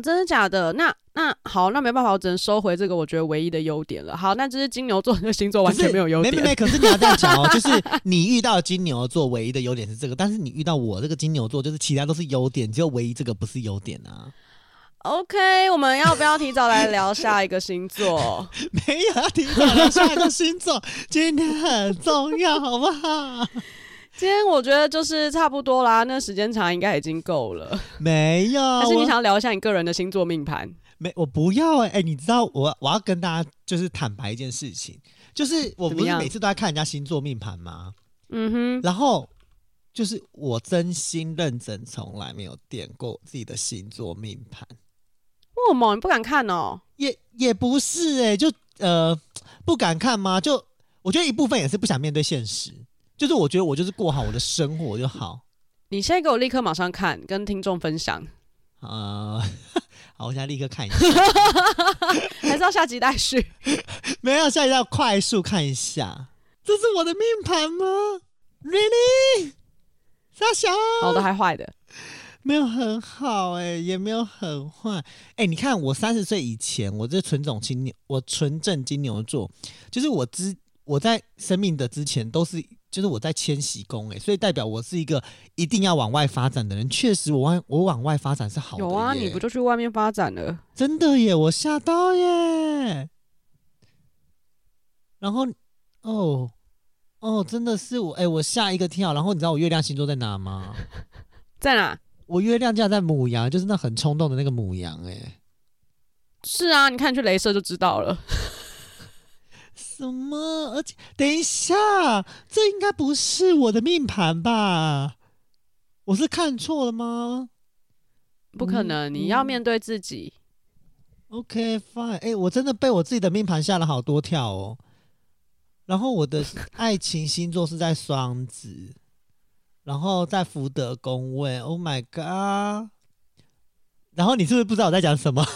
S2: 真的假的？那那好，那没办法，我只能收回这个我觉得唯一的优点了。好，那这是金牛座的星座完全没有优点。
S1: 没没没，可是你要这样讲哦，就是你遇到金牛座唯一的优点是这个，但是你遇到我这个金牛座，就是其他都是优点，只有唯一这个不是优点啊。
S2: OK，我们要不要提早来聊下一个星座？
S1: 没有，要提早聊下一个星座，今天很重要，好不好？
S2: 今天我觉得就是差不多啦，那时间长应该已经够了。
S1: 没有，
S2: 但是你想要聊一下你个人的星座命盘？
S1: 没，我不要哎、欸欸、你知道我我要跟大家就是坦白一件事情，就是我不是每次都在看人家星座命盘吗？嗯哼，然后就是我真心认真，从来没有点过自己的星座命盘。
S2: 为什么你不敢看哦？
S1: 也也不是哎、欸，就呃不敢看吗？就我觉得一部分也是不想面对现实。就是我觉得我就是过好我的生活就好。
S2: 你现在给我立刻马上看，跟听众分享。
S1: 呃，好，我现在立刻看一下。
S2: 还是要下集待续？
S1: 没有，下集要快速看一下。这是我的命盘吗？Really？傻小？
S2: 好的还坏的？
S1: 没有很好哎、欸，也没有很坏。哎、欸，你看我三十岁以前，我这纯种金牛，我纯正金牛座，就是我之我在生命的之前都是。就是我在迁徙宫哎，所以代表我是一个一定要往外发展的人。确实，我往我往外发展是好的。
S2: 有啊，你不就去外面发展了？
S1: 真的耶，我吓到耶！然后哦哦，真的是我哎，我吓一个跳。然后你知道我月亮星座在哪吗？
S2: 在哪？
S1: 我月亮就在母羊，就是那很冲动的那个母羊。哎，
S2: 是啊，你看去镭射就知道了。
S1: 什么？而且等一下，这应该不是我的命盘吧？我是看错了吗？
S2: 不可能，嗯、你要面对自己。
S1: OK fine，哎、欸，我真的被我自己的命盘吓了好多跳哦。然后我的爱情星座是在双子，然后在福德宫位。Oh my god！然后你是不是不知道我在讲什么？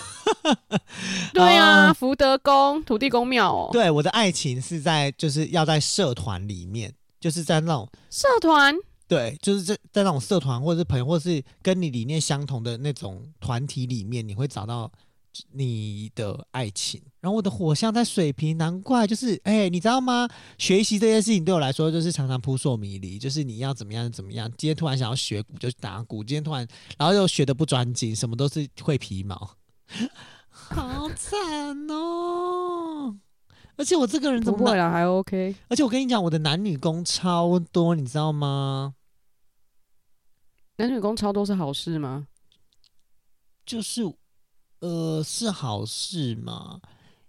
S2: 对啊，呃、福德宫土地公庙哦。
S1: 对，我的爱情是在就是要在社团里面，就是在那种
S2: 社团。
S1: 对，就是在在那种社团或者是朋友，或者是跟你理念相同的那种团体里面，你会找到你的爱情。然后我的火象在水瓶，难怪就是哎、欸，你知道吗？学习这件事情对我来说就是常常扑朔迷离，就是你要怎么样怎么样。今天突然想要学鼓就打鼓，今天突然然后又学的不专精，什么都是会皮毛。好惨哦！而且我这个人怎么
S2: 不会啦，还 OK。
S1: 而且我跟你讲，我的男女宫超多，你知道吗？
S2: 男女宫超多是好事吗？
S1: 就是，呃，是好事吗？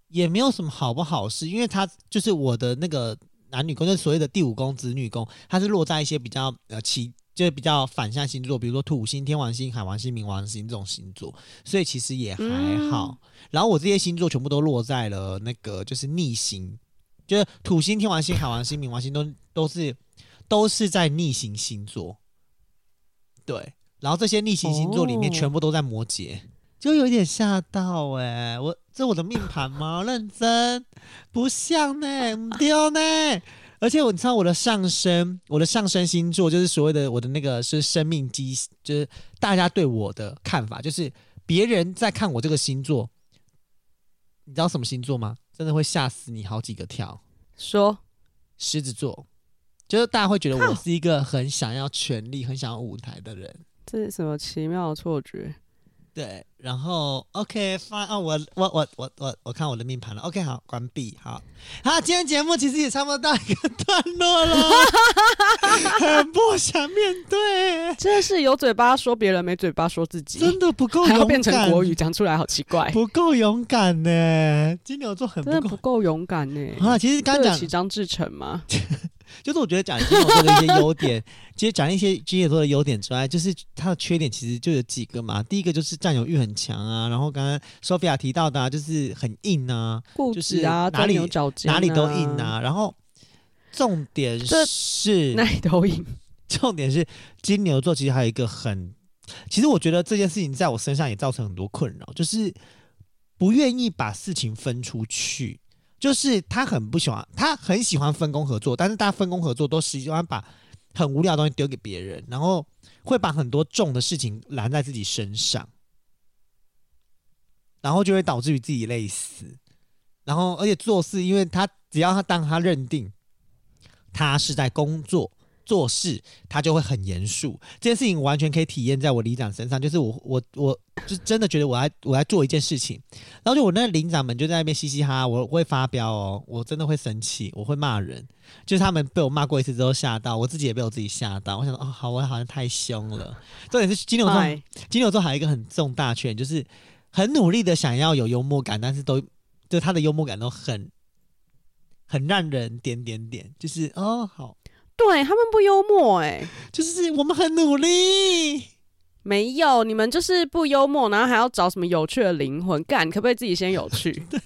S1: 也没有什么好不好事，因为他就是我的那个男女宫，就是所谓的第五宫子女宫，它是落在一些比较呃奇。就是比较反向星座，比如说土星、天王星、海王星、冥王星这种星座，所以其实也还好。嗯、然后我这些星座全部都落在了那个就是逆行，就是土星、天王星、海王星、冥王星都都是都是在逆行星座。对，然后这些逆行星座里面全部都在摩羯，哦、就有点吓到哎、欸！我这我的命盘吗？认真不像呢、丢呢。而且我你知道我的上升，我的上升星座就是所谓的我的那个是生命基，就是大家对我的看法，就是别人在看我这个星座，你知道什么星座吗？真的会吓死你好几个跳。
S2: 说
S1: 狮子座，就是大家会觉得我是一个很想要权力、很想要舞台的人。
S2: 这是什么奇妙的错觉？
S1: 对，然后 OK fine 哦，我我我我我我看我的命盘了，OK 好，关闭好，好，今天节目其实也差不多到一个段落了，很不想面对，
S2: 真的是有嘴巴说别人，没嘴巴说自己，
S1: 真的不够勇敢，
S2: 还要变成国语讲出来，好奇怪，
S1: 不够勇敢呢，金牛座很
S2: 真的不够勇敢呢，
S1: 啊，其实刚讲
S2: 起张志成吗？
S1: 就是我觉得讲金牛座的一些优点，其实讲一些金牛座的优点之外，就是它的缺点其实就有几个嘛。第一个就是占有欲很强啊，然后刚刚 Sophia 提到的啊，就是很硬啊，
S2: 固执啊，
S1: 哪里、
S2: 啊、
S1: 哪里都硬啊。然后重点是
S2: 哪里都硬，
S1: 重点是金牛座其实还有一个很，其实我觉得这件事情在我身上也造成很多困扰，就是不愿意把事情分出去。就是他很不喜欢，他很喜欢分工合作，但是大家分工合作都喜欢把很无聊的东西丢给别人，然后会把很多重的事情揽在自己身上，然后就会导致于自己累死。然后而且做事，因为他只要他当他认定他是在工作。做事他就会很严肃，这件事情完全可以体验在我里长身上。就是我我我就真的觉得我在我在做一件事情，然后就我那里长们就在那边嘻嘻哈哈，我会发飙哦，我真的会生气，我会骂人。就是他们被我骂过一次之后吓到，我自己也被我自己吓到。我想说哦，好，我好像太凶了。重点是金牛座，金牛座还有一个很重大缺点，就是很努力的想要有幽默感，但是都就他的幽默感都很很让人点点点，就是哦好。
S2: 对他们不幽默哎、欸，
S1: 就是我们很努力，
S2: 没有你们就是不幽默，然后还要找什么有趣的灵魂干？可不可以自己先有趣？对，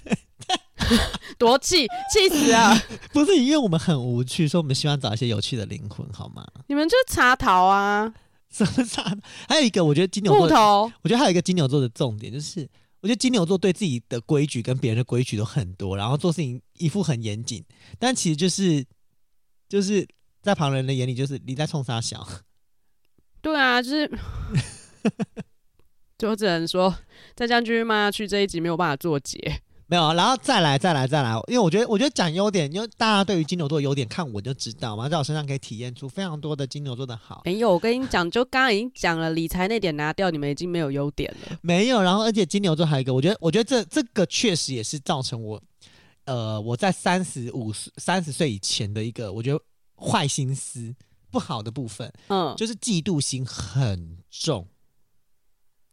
S2: 多气气死啊！
S1: 不是因为我们很无趣，所以我们希望找一些有趣的灵魂，好吗？
S2: 你们就是插头啊？
S1: 什么插？还有一个，我觉得金牛座，我觉得还有一个金牛座的重点就是，我觉得金牛座对自己的规矩跟别人的规矩都很多，然后做事情一副很严谨，但其实就是就是。在旁人的眼里，就是你在冲三小。
S2: 对啊，就是，就只能说再这样继续骂下去，这一集没有办法做结。
S1: 没有，然后再来，再来，再来。因为我觉得，我觉得讲优点，因为大家对于金牛座的优点，看我就知道嘛，在我身上可以体验出非常多的金牛座的好。
S2: 没有，我跟你讲，就刚刚已经讲了，理财那点拿掉，你们已经没有优点了。
S1: 没有，然后而且金牛座还有一个，我觉得，我觉得这这个确实也是造成我。呃，我在三十五岁、三十岁以前的一个，我觉得坏心思不好的部分，嗯，就是嫉妒心很重。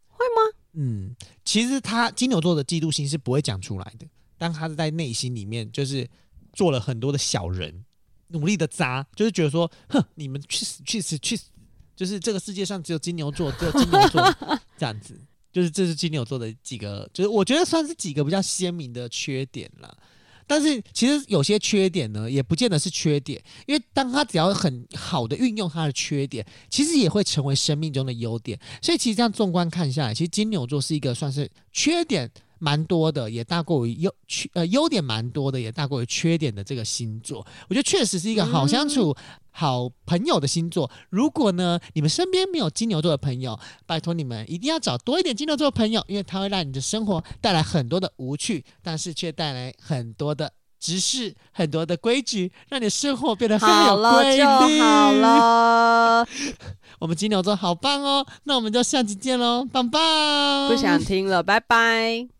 S2: 会吗？
S1: 嗯，其实他金牛座的嫉妒心是不会讲出来的，但他是在内心里面就是做了很多的小人，努力的渣，就是觉得说，哼，你们去死去死去死，就是这个世界上只有金牛座，只有金牛座 这样子，就是这是金牛座的几个，就是我觉得算是几个比较鲜明的缺点了。但是其实有些缺点呢，也不见得是缺点，因为当他只要很好的运用他的缺点，其实也会成为生命中的优点。所以其实这样纵观看下来，其实金牛座是一个算是缺点蛮多的，也大过于优缺呃优点蛮多的，也大过于缺点的这个星座。我觉得确实是一个好相处、好朋友的星座。如果呢你们身边没有金牛座的朋友，拜托你们一定要找多一点金牛座的朋友，因为它会让你的生活带来很多的无趣，但是却带来很多的知识、很多的规矩，让你的生活变得很有规律。
S2: 好了就好了。
S1: 我们金牛座好棒哦，那我们就下期见喽，棒棒！
S2: 不想听了，拜拜。